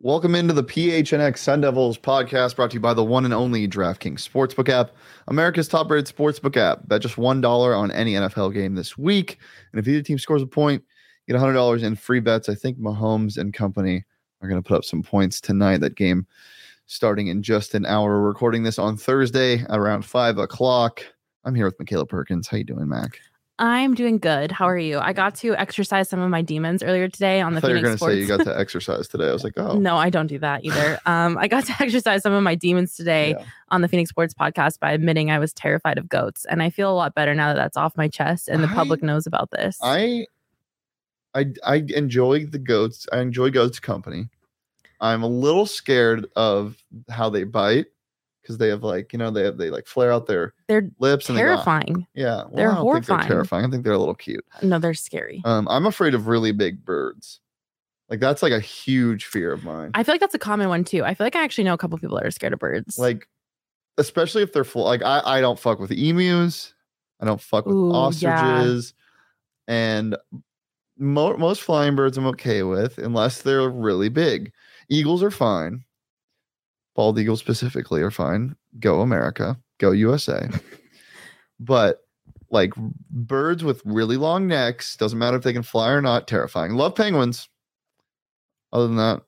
Welcome into the PHNX Sun Devils podcast brought to you by the one and only DraftKings Sportsbook app, America's top rated sportsbook app. Bet just $1 on any NFL game this week. And if either team scores a point, get $100 in free bets. I think Mahomes and company are going to put up some points tonight. That game starting in just an hour. We're recording this on Thursday around 5 o'clock. I'm here with Michaela Perkins. How you doing, Mac? I'm doing good. How are you? I got to exercise some of my demons earlier today on the I thought you were Phoenix going to say you got to exercise today. I was like, oh. No, I don't do that either. Um, I got to exercise some of my demons today Yeah. on the PHNX Sports podcast by admitting I was terrified of goats, and I feel a lot better now that that's off my chest and the I- public knows about this. I I I enjoy the goats. I enjoy goats company. I'm a little scared of how they bite because they have like you know they have they like flare out their they're lips and they terrifying. yeah, well, They're I don't think horrifying. they're terrifying. I think they're a little cute. No, they're scary. Um, I'm afraid of really big birds. Like that's like a huge fear of mine. I feel like that's a common one too. I feel like I actually know a couple people that are scared of birds. like especially if they're full. Like I I don't fuck with emus. I don't fuck with Ooh, yeah. ostriches, and mo- most flying birds I'm okay with unless they're really big. Eagles are fine. Bald eagles specifically are fine. Go America. Go USA. but like birds with really long necks, doesn't matter if they can fly or not, terrifying. Love penguins. Other than that,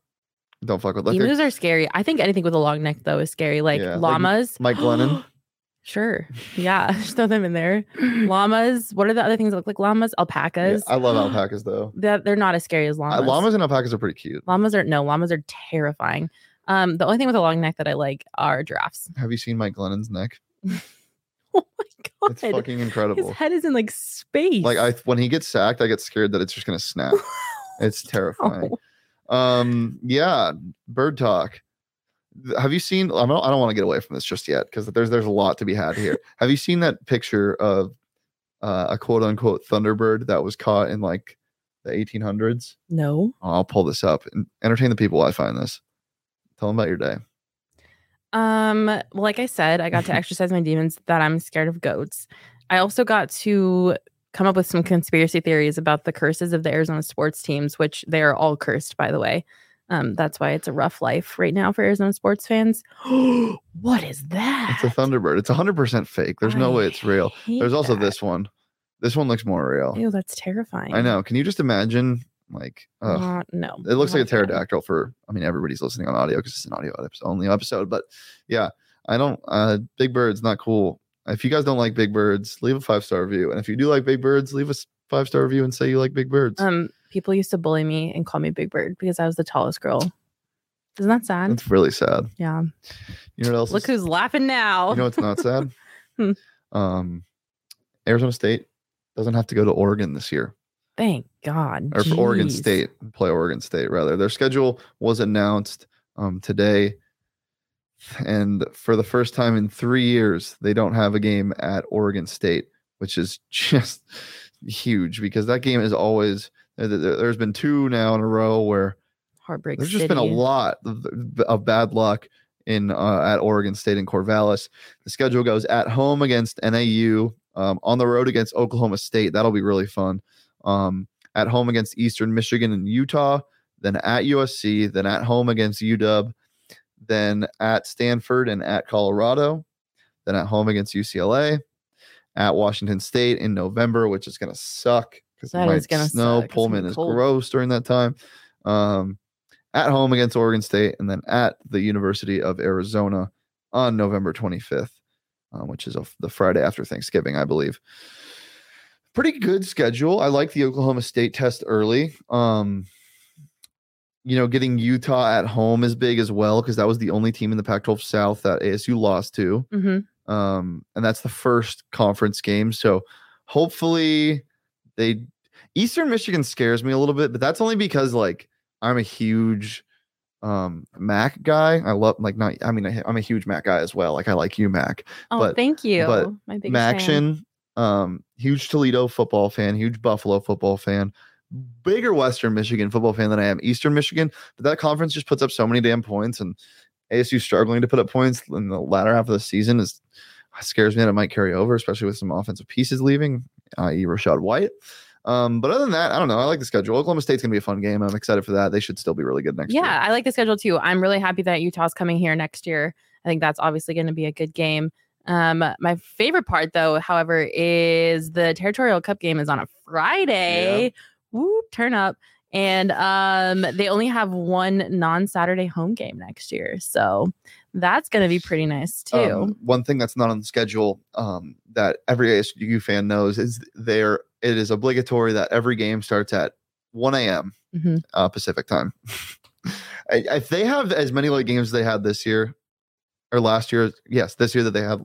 don't fuck with like they're- emus are scary. I think anything with a long neck though is scary. Like Yeah, like llamas. Mike Glennon. sure. Yeah. Just throw them in there. Llamas. What are the other things that look like llamas? Yeah, Alpacas. I love alpacas though. That they're not as scary as Uh, llamas. llamas and alpacas are pretty cute. Llamas are no, llamas are terrifying. Um, the only thing with a long neck that I like are giraffes. Have you seen Mike Glennon's neck? Oh my god. It's fucking incredible. His head is in like space. Like I when he gets sacked, I get scared that it's just gonna snap. It's terrifying. Oh, Um, yeah, bird talk. Have you seen? I don't. I don't want to get away from this just yet because there's there's a lot to be had here. Have you seen that picture of uh, a quote unquote thunderbird that was caught in like the 1800s? no. I'll pull this up and entertain the people while I find this. Tell them about your day. Um, well, like I said, I got to exercise my demons that I'm scared of goats. I also got to come up with some conspiracy theories about the curses of the Arizona sports teams, which they are all cursed, by the way. Um, that's why it's a rough life right now for Arizona sports fans. what is that? It's a thunderbird. It's 100% fake. There's no I way it's real. There's also that. this one. This one looks more real. Ew, that's terrifying. I know. Can you just imagine? Like. Uh, no, it looks like a pterodactyl for. I mean, everybody's listening on audio because it's an audio episode, only episode. But yeah, I don't. Uh, big birds not cool. If you guys don't like big birds, leave a five star review. And if you do like big birds, leave a five star review and say you like big birds. Um, people used to bully me and call me Big Bird because I was the tallest girl. Isn't that sad? That's really sad. yeah. You know what else? Look is- who's laughing now. You know what's not sad? Hmm. um, Arizona State doesn't have to go to Oregon this year. Thank God. or for Oregon State, play Oregon State rather. Their schedule was announced um, today, and for the first time in three years, they don't have a game at Oregon State, which is just huge because that game is always. there- there- There's been two now in a row where Heartbreak there's just City. been a lot of, of bad luck in uh, at Oregon State and Corvallis. The schedule goes at home against NAU, um, on the road against Oklahoma State. That'll be really fun. Um, at home against Eastern Michigan and Utah, then at USC, then at home against UW, then at Stanford and at Colorado, then at home against UCLA, at Washington State in November, which is going to suck because it might snow. suck. Pullman is cold. gross during that time. Um, at home against Oregon State, and then at the University of Arizona on November 25th, um, which is a, the Friday after Thanksgiving, I believe. Pretty good schedule. I like the Oklahoma State test early. Um, you know, getting Utah at home is big as well because that was the only team in the Pac 12 South that ASU lost to. Mm-hmm. Um, and that's the first conference game. So hopefully they Eastern Michigan scares me a little bit, but that's only because like I'm a huge um Mac guy. I love like not I mean I, I'm a huge Mac guy as well. Like I like you Mac. Oh, But- thank you. but fan. Um, huge Toledo football fan, huge Buffalo football fan, bigger Western Michigan football fan than I am Eastern Michigan. But that conference just puts up so many damn points, and ASU struggling to put up points in the latter half of the season is scares me that it might carry over, especially with some offensive pieces leaving, i.e., Rachaad White. Um, but other than that, I don't know. I like the schedule. Oklahoma State's gonna be a fun game. I'm excited for that. They should still be really good next year. Yeah, I like the schedule too. I'm really happy that Utah's coming here next year. I think that's obviously going to be a good game. Um, my favorite part, though, however, is the Territorial Cup game is on a Friday. Whoop, turn up. And um, they only have one non-Saturday home game next year, so that's going to be pretty nice too. Um, one thing that's not on the schedule um, that every ASU fan knows is there it is obligatory that every game starts at 1 a.m. Mhm. Uh, Pacific time. If they have as many late games as they had this year or last year, yes, this year that they have,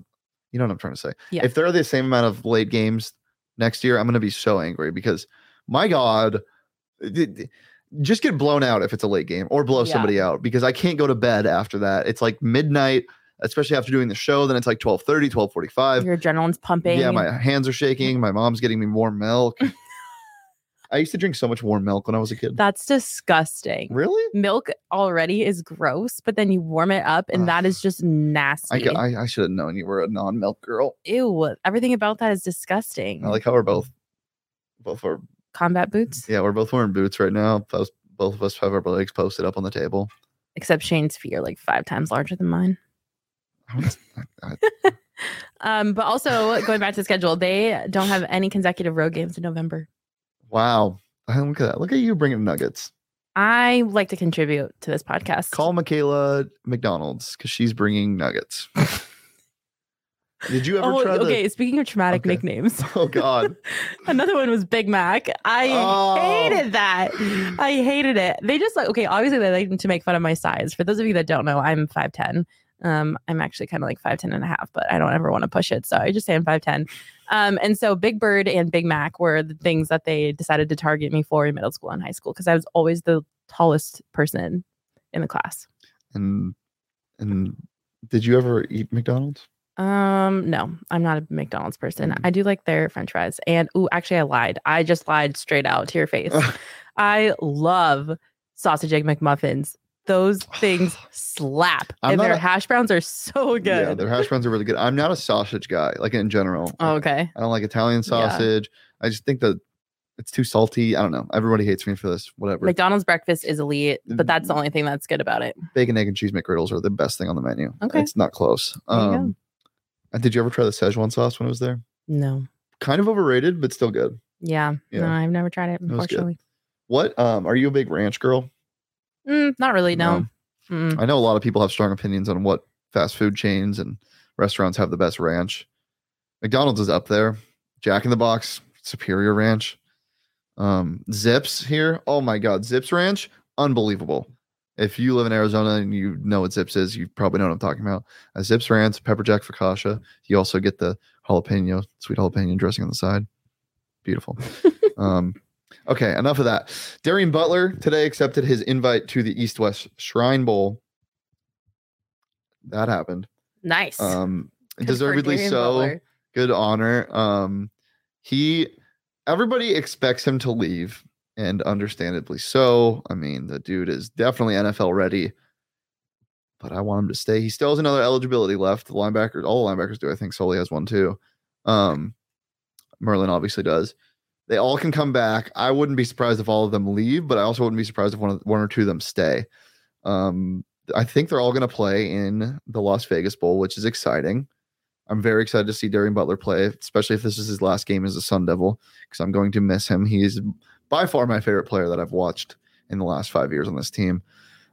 you know what I'm trying to say. Yeah. If there are the same amount of late games next year, I'm going to be so angry because my God, just get blown out if it's a late game or blow Yeah. somebody out because I can't go to bed after that. It's like midnight, especially after doing the show. Then it's like 1230, 1245. Your adrenaline's pumping. Yeah, my hands are shaking. My mom's getting me more milk. I used to drink so much warm milk when I was a kid. that's disgusting. Really? Milk already is gross, but then you warm it up, and that is just nasty. I, I, I should have known you were a non-milk girl. Ew, everything about that is disgusting. I like how we're both, both are, combat boots, yeah, we're both wearing boots right now. Both, both of us have our legs posted up on the table. except Shane's feet are like five times larger than mine. I was- I- I- Um, but also going back to the schedule, they don't have any consecutive road games in November. Wow. Look at that. Look at you bringing nuggets. I like to contribute to this podcast. Call Michaela McDonald's because she's bringing nuggets. Did you ever oh, try the? okay. Speaking of traumatic Okay. nicknames, Oh God. another one was Big Mac. I Oh. hated that. I hated it. They just like okay. Obviously, they like to make fun of my size. For those of you that don't know, I'm five ten. Um, I'm actually kind of like 5'10 and a half, but I don't ever want to push it. So I just say I'm 5'10. Um, and so Big Bird and Big Mac were the things that they decided to target me for in middle school and high school because I was always the tallest person in the class. And and did you ever eat McDonald's? Um, no, I'm not a McDonald's person. Mm. I do like their french fries. And ooh, actually I lied. I just lied straight out to your face. I love sausage egg McMuffins. Those things slap. I'm and their a- hash browns are so good. Yeah, their hash browns are really good. I'm not a sausage guy, like in general. Oh, okay. I don't like Italian Yeah. sausage. I just think that it's too salty. I don't know. Everybody hates me for this. Whatever. McDonald's breakfast is elite, but that's the only thing that's good about it. Bacon, egg, and cheese McGriddles are the best thing on the menu. Okay. It's not close. You. Um, and did you ever try the Szechuan sauce when it was there? No. Kind of overrated, but still good. Yeah. Yeah. No, I've never tried it, unfortunately. What? Um, are you a big ranch girl? Mm, not really, no. No. I know a lot of people have strong opinions on what fast food chains and restaurants have the best ranch. McDonald's is up there. Jack in the Box, superior ranch. Um, Zipps here. Oh my God, Zipps Ranch, unbelievable. If you live in Arizona and you know what Zipps is, you probably know what I'm talking about. A Zipps Ranch, pepper jack focaccia. You also get the jalapeno, sweet jalapeno dressing on the side. Beautiful. um, okay, enough of that. Darien Butler today accepted his invite to the East West Shrine Bowl. That happened. Nice. Um, Good deservedly so. Butler. Good honor. Um, he, everybody expects him to leave, and understandably so. I mean, the dude is definitely NFL ready, but I want him to stay. He still has another eligibility left. The linebackers, all the linebackers do. I think Sully has one too. Um, Merlin obviously does. They all can come back. I wouldn't be surprised if all of them leave, but I also wouldn't be surprised if one of, one or two of them stay. Um, I think they're all going to play in the Las Vegas Bowl, which is exciting. I'm very excited to see Darien Butler play, especially if this is his last game as a Sun Devil, because I'm going to miss him. He's by far my favorite player that I've watched in the last five years on this team.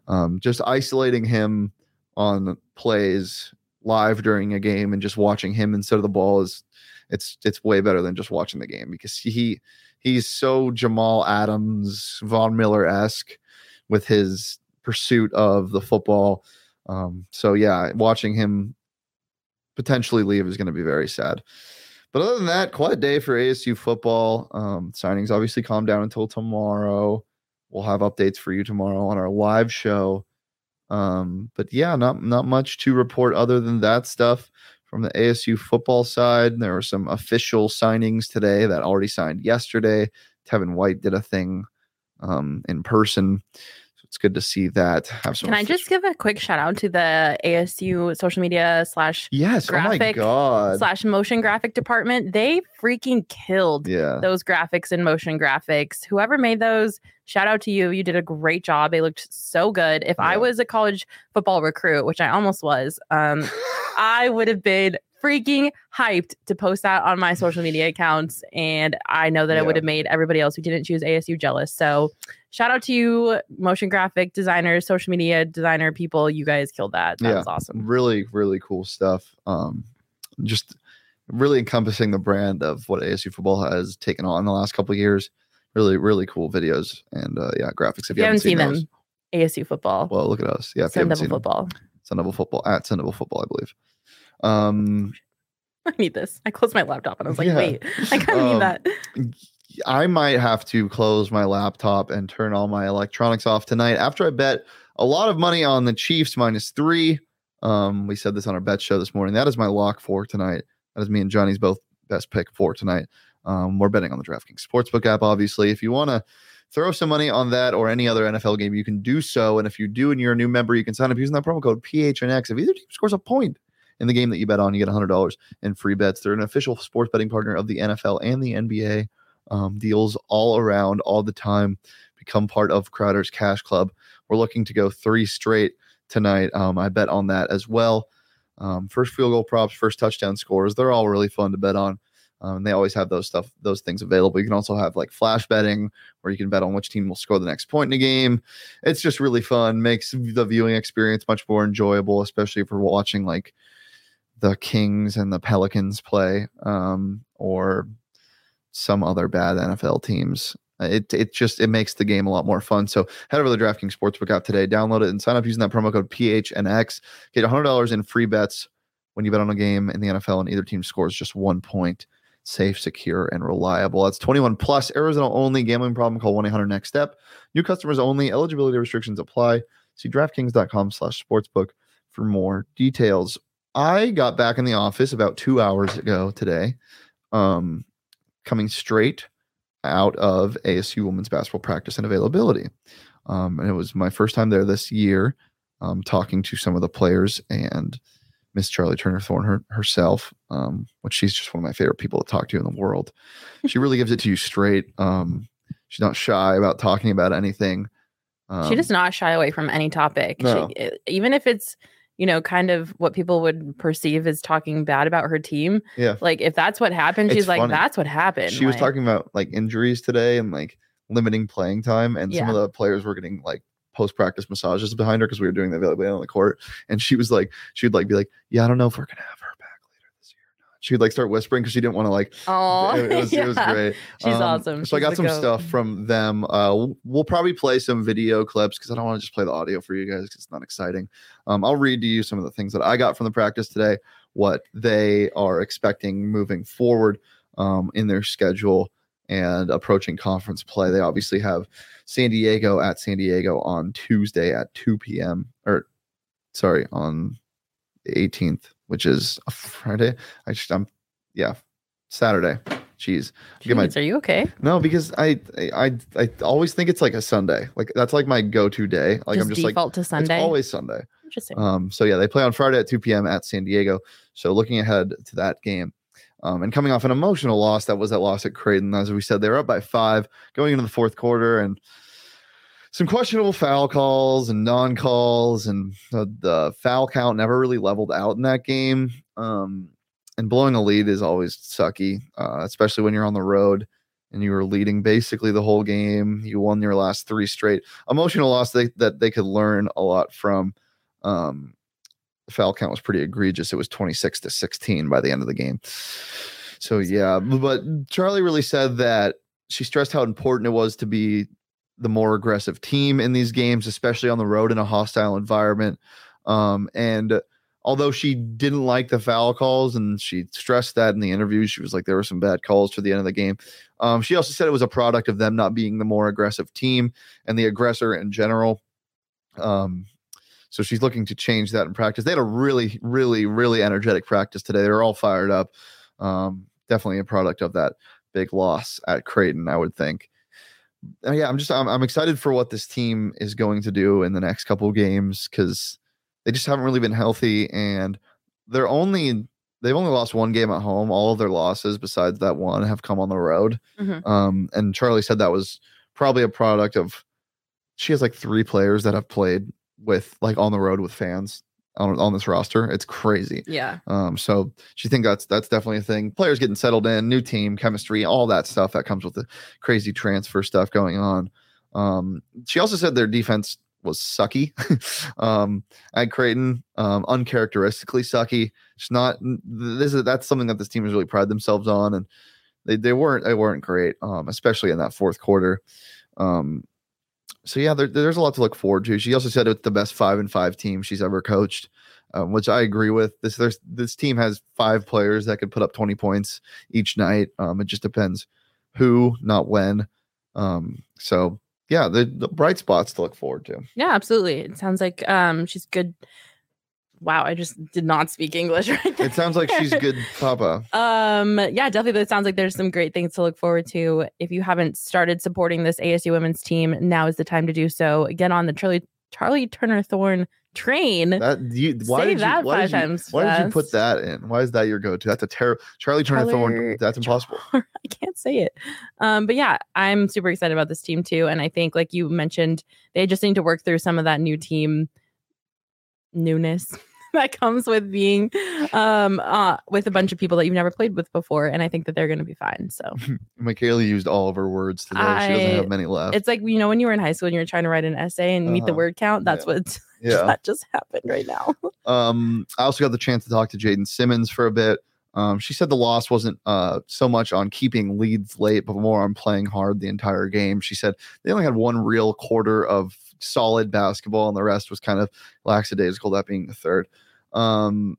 Um, just isolating him on plays live during a game and just watching him instead of the ball is it's it's way better than just watching the game because he he's so Jamal Adams, Von Miller esque with his pursuit of the football. Um, so yeah, watching him potentially leave is going to be very sad. But other than that, quite a day for ASU football. Um, signings obviously calm down until tomorrow. We'll have updates for you tomorrow on our live show. Um, but yeah, not not much to report other than that stuff from the ASU football side. There were some official signings today that already signed yesterday. Tevin White did a thing um, in person So it's good to see that. Have some. Can I just give a quick shout out to the ASU social media slash yes, graphic oh my god slash motion graphic department? They freaking killed yeah. those graphics and motion graphics. Whoever made those, shout out to you. You did a great job. They looked so good. If Yeah. I was a college football recruit, which I almost was, um, I would have been freaking hyped to post that on my social media accounts. And I know that it would have made everybody else who didn't choose ASU jealous. So shout out to you, motion graphic designers, social media designer people. You guys killed that. That Yeah. was awesome. really really cool stuff um just really encompassing the brand of what asu football has taken on in the last couple of years really really cool videos and uh yeah graphics If you haven't seen them, ASU football, well look at us yeah you Sun haven't Devil seen them, football. Sun Devil football at Sun Devil football i believe um I need this. I closed my laptop and I was like, Yeah. wait, I kind of Um, need that. I might have to close my laptop and turn all my electronics off tonight after I bet a lot of money on the Chiefs minus three. Um, we said this on our bet show this morning. That is my lock for tonight. That is me and Johnny's both best pick for tonight. Um, we're betting on the DraftKings Sportsbook app, obviously. If you want to throw some money on that or any other NFL game, you can do so. And if you do and you're a new member, you can sign up using that promo code PHNX. If either team scores a point in the game that you bet on, you get $100 in free bets. They're an official sports betting partner of the NFL and the NBA um, deals all around all the time. Become part of Crowder's Cash Club. We're looking to go three straight tonight. Um, I bet on that as well. Um, first field goal props, first touchdown scores. They're all really fun to bet on. Um, they always have those stuff, those things available. You can also have like flash betting, where you can bet on which team will score the next point in a game. It's just really fun. Makes the viewing experience much more enjoyable, especially if we're watching like the Kings and the Pelicans play, um, or some other bad NFL teams. It it just it makes the game a lot more fun. So head over to the DraftKings Sportsbook app today, download it, and sign up using that promo code PHNX. Get hundred dollars in free bets when you bet on a game in the NFL and either team scores just one point. Safe, secure, and reliable. That's 21 plus. Arizona only. Gambling problem? Call 1 800 Next Step. New customers only. Eligibility restrictions apply. See DraftKings.com/sportsbook for more details. I got back in the office about two hours ago today. Um, coming straight out of ASU women's basketball practice and availability. Um, and it was my first time there this year, um, talking to some of the players and Miss Charli Turner Thorne her, herself, um, which she's just one of my favorite people to talk to in the world. She really gives it to you straight. Um, she's not shy about talking about anything. Um, she does not shy away from any topic. No. She, even if it's, you know, kind of what people would perceive as talking bad about her team. Yeah. Like if that's what happened, It's she's like, that's what happened. she was talking about like injuries today and like limiting playing time and some of the players were getting like post practice massages behind her because we were doing the availability on the court. And she was like she would like be like yeah i don't know if we're gonna have her back later this year or not. She would like start whispering because she didn't want to like Oh, it, was, it was great. She's Um, awesome. so i got some goat. stuff from them. Uh we'll, probably play some video clips because i don't want to just play the audio for you guys 'cause it's not exciting. Um i'll read to you some of the things that i got from the practice today what they are expecting moving forward um in their schedule and approaching conference play. They obviously have San Diego at San Diego on Tuesday at 2 p.m. or sorry, on the 18th, which is a Friday. I just I'm yeah, Saturday. Jeez. Get my are you okay? no, because I, I I always think it's like a Sunday. Like that's like my go-to day. Like just I'm just like default to Sunday. it's always Sunday. Interesting. Um, so yeah, they play on Friday at 2 p.m. at San Diego. So looking ahead to that game. Um, and coming off an emotional loss, that was that loss at Creighton. As we said, they were up by five going into the fourth quarter, and some questionable foul calls and non-calls, and the, foul count never really leveled out in that game. Um, and blowing a lead is always sucky, uh, especially when you're on the road and you were leading basically the whole game. You won your last three straight. Emotional loss they, that they could learn a lot from. Um, foul count was pretty egregious. It was 26 to 16 by the end of the game. So yeah, but Charli really said that she stressed how important it was to be the more aggressive team in these games, especially on the road in a hostile environment. Um, and although she didn't like the foul calls and she stressed that in the interview, she was like, there were some bad calls to the end of the game. Um, she also said it was a product of them not being the more aggressive team and the aggressor in general. Um, so she's looking to change that in practice. They had a really, really, really energetic practice today. They were all fired up. Um, definitely a product of that big loss at Creighton, I would think. Uh, yeah, I'm just I'm, I'm excited for what this team is going to do in the next couple games because they just haven't really been healthy and they're only they've only lost one game at home. All of their losses, besides that one, have come on the road. Mhm. Um, and Charli said that was probably a product of she has like three players that have played with like on the road with fans on on this roster. It's crazy. Yeah. Um, so she think that's that's definitely a thing. Players getting settled in, new team, chemistry, all that stuff that comes with the crazy transfer stuff going on. Um, she also said their defense was sucky. um, at Creighton, um, uncharacteristically sucky. It's not this is that's something that this team has really prided themselves on, and they they weren't they weren't great, um, especially in that fourth quarter. Um, so yeah, there, there's a lot to look forward to. She also said it's the best five and five team she's ever coached, um, which I agree with. This there's this team has five players that could put up 20 points each night. Um, it just depends who, not when. Um, so yeah, the, the bright spots to look forward to. Yeah, absolutely. It sounds like um she's good. Wow, I just did not speak English right there. It sounds like she's good, Papa. Um, yeah, definitely. It sounds like there's some great things to look forward to. If you haven't started supporting this ASU women's team, now is the time to do so. Get on the Charli Charli Turner Thorne train. That you why Say did you that why five did you, times why did you put that in? Why is that your go-to? That's a terrible Charli Turner Thorne. That's impossible. I can't say it. Um, but yeah, I'm super excited about this team too. And I think, like you mentioned, they just need to work through some of that new team newness that comes with being um uh with a bunch of people that you've never played with before. And I think that they're gonna be fine. So Michaela used all of her words today. she doesn't have many left. it's like you know when you were in high school and you were trying to write an essay and meet the Uh-huh. word count, that's Yeah. what yeah. that just happened right now. Um, I also got the chance to talk to Jaddan Simmons for a bit. Um, she said the loss wasn't uh, so much on keeping leads late, but more on playing hard the entire game. She said they only had one real quarter of solid basketball, and the rest was kind of lackadaisical. That being the third. Um,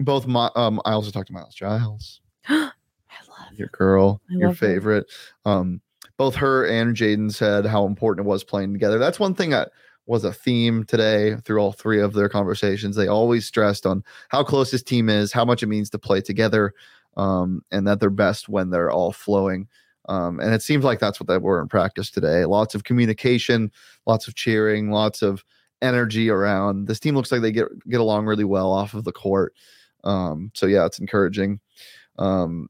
both my, um, I also talked to Miles Giles, I love your girl, I your love her. favorite. Um, both her and Jaddan said how important it was playing together. That's one thing that was a theme today through all three of their conversations. They always stressed on how close this team is, how much it means to play together, um, and that they're best when they're all flowing. Um, and it seems like that's what they were in practice today. Lots of communication, lots of cheering, lots of energy around. This team looks like they get get along really well off of the court. Um, so yeah, it's encouraging. Um,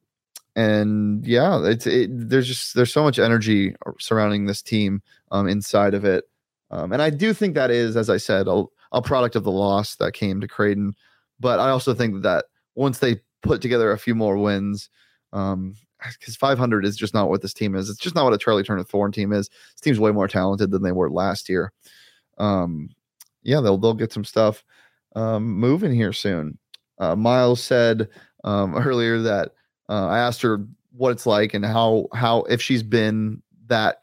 and yeah, it's it, there's just there's so much energy surrounding this team um, inside of it, um, and I do think that is, as I said, a, a product of the loss that came to Creighton. But I also think that once they put together a few more wins, um, because 500 is just not what this team is. It's just not what a Charli Turner Thorne team is. This team's way more talented than they were last year. Um, yeah, they'll they'll get some stuff um, moving here soon. Uh, Miles said um, earlier that uh, I asked her what it's like and how how if she's been that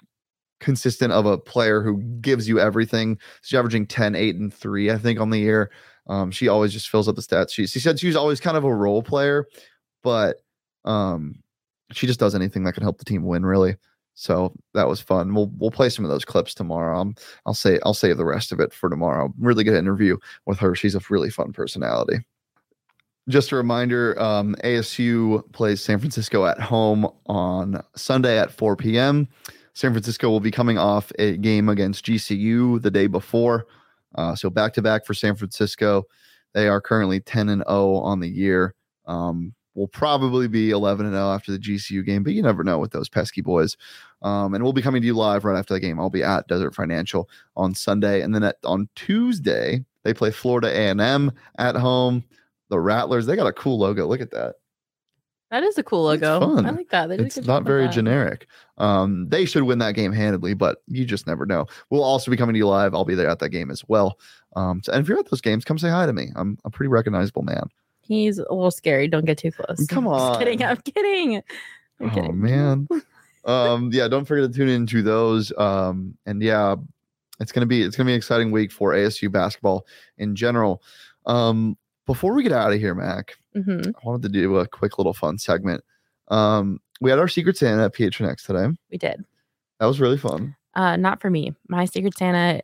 consistent of a player who gives you everything. She's averaging 10, 8, and 3, I think, on the year. Um, she always just fills up the stats. She, she said she was always kind of a role player, but um, she just does anything that can help the team win, really. So that was fun. We'll we'll play some of those clips tomorrow. I'll say I'll save the rest of it for tomorrow. Really good interview with her. She's a really fun personality. Just a reminder, um, ASU plays San Francisco at home on Sunday at 4 p.m. San Francisco will be coming off a game against GCU the day before. Uh, so back to back for San Francisco. They are currently 10 and 0 on the year. Um, will probably be 11 and 0 after the GCU game, but you never know with those pesky boys. Um, and we'll be coming to you live right after the game. I'll be at Desert Financial on Sunday, and then at, on Tuesday they play Florida A&M at home. The Rattlers, they got a cool logo. Look at that. That is a cool It's logo. I like that. They did a it's not very that. generic. Um, they should win that game handedly, but you just never know. We'll also be coming to you live. I'll be there at that game as well. Um, so, and if you're at those games, come say hi to me. I'm a pretty recognizable man. He's a little scary. Don't get too close. Come Just kidding. on. I'm kidding. I'm Oh kidding. man. um, yeah, don't forget to tune into those. Um, and yeah, it's gonna be it's gonna be an exciting week for ASU basketball in general. Um, before we get out of here, Mac, Mhm. I wanted to do a quick little fun segment. Um, we had our Secret Santa at PHNX today. We did. That was really fun. Uh, not for me. My Secret Santa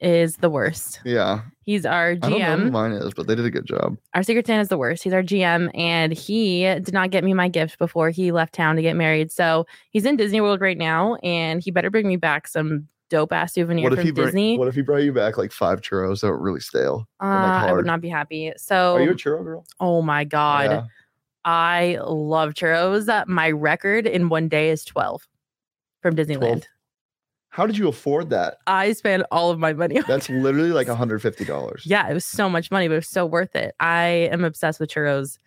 is the worst. Yeah, He's our I don't know who GM. mine is, but they did a good job. Our Secret Santa is the worst. He's our GM, and he did not get me my gift before he left town to get married. So he's in Disney World right now, and he better bring me back some dope ass souvenir What if from he bring, Disney. What if he brought you back like five churros that were really stale? uh, like I would not be happy. So, Are you a churro girl? oh my god, Yeah. I love churros. My record in one day is twelve from Disneyland. 12? How did you afford that? I spent all of my money. on That's literally like $150. Yeah, it was so much money, but it was so worth it. I am obsessed with churros.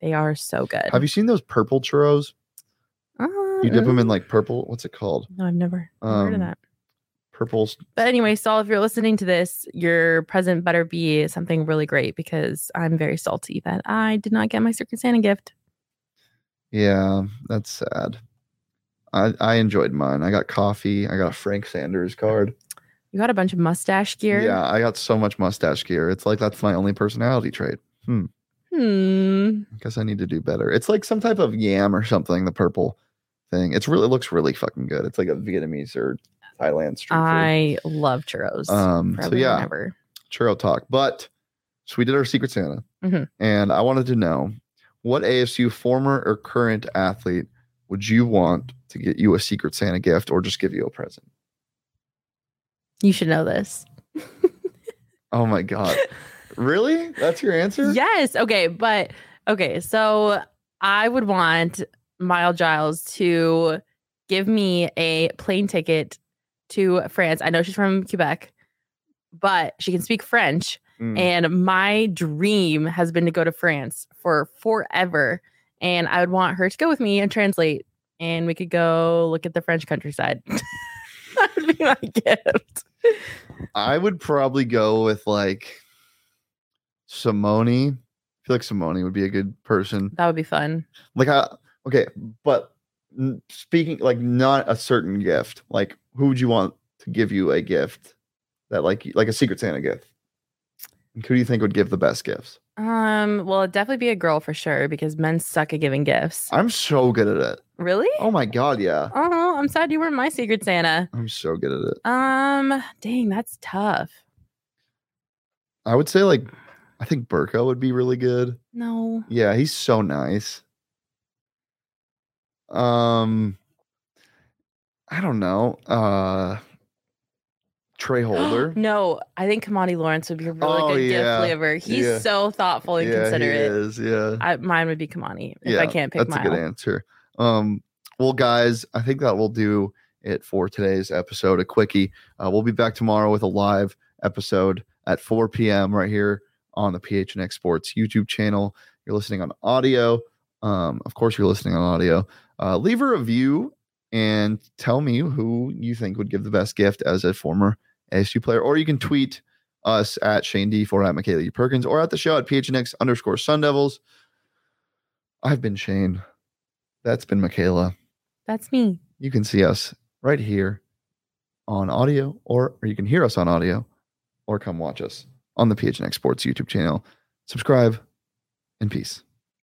They are so good. Have you seen those purple churros? Uh, You dip them in like purple. What's it called? No, I've never, never heard of Um, that. Purple. s- But anyway, Saul, if you're listening to this, your present better be something really great because I'm very salty that I did not get my Secret Santa gift. Yeah, that's sad. I I enjoyed mine. I got coffee. I got a Frank Sanders card. You got a bunch of mustache gear. Yeah, I got so much mustache gear. It's like that's my only personality trait. Hmm. Hmm. I guess I need to do better. It's like some type of yam or something. The purple thing. It's really it looks really fucking good. It's like a Vietnamese or Thailand street food. I love churros. Um, so yeah, ever. churro talk. But so we did our Secret Santa, Mhm. and I wanted to know what ASU former or current athlete would you want to get you a Secret Santa gift or just give you a present? You should know this. Oh my god, really? That's your answer? Yes. Okay. But okay. So I would want Miles Giles to give me a plane ticket to France. I know she's from Quebec, but she can speak French. Mm. And my dream has been to go to France for forever. And I would want her to go with me and translate. And we could go look at the French countryside. that would be my gift. I would probably go with like Simone. I feel like Simone would be a good person. That would be fun. Like I okay, but speaking like not a certain gift. Like who would you want to give you a gift that like like a Secret Santa gift? Who do you think would give the best gifts? Um, well, it'd definitely be a girl for sure because men suck at giving gifts. I'm so good at it. Really? Oh my god, yeah. Oh, I'm sad you weren't my secret Santa. I'm so good at it. Um, dang, that's tough. I would say like I think Burko would be really good. No. Yeah, he's so nice. Um I don't know. Uh Trey Holder. no, I think Kimani Lawrence would be a really Oh, good yeah. gift giver. He's Yeah. so thoughtful and yeah, he considerate. is. Yeah. I, mine would be Kimani if I can't pick that's a good answer. Um, well, guys, I think that will do it for today's episode. A quickie. Uh, we'll be back tomorrow with a live episode at 4 p.m. right here on the PHNX Sports YouTube channel. You're listening on audio. Um, of course, you're listening on audio. Uh, leave a review and tell me who you think would give the best gift as a former ASU player, or you can tweet us at Shane D for at Michaela U. Perkins or at the show at PHNX underscore Sun Devils. I've been Shane. That's been Michaela. That's me. You can see us right here on audio, or, or you can hear us on audio, or come watch us on the PHNX Sports YouTube channel. Subscribe and peace.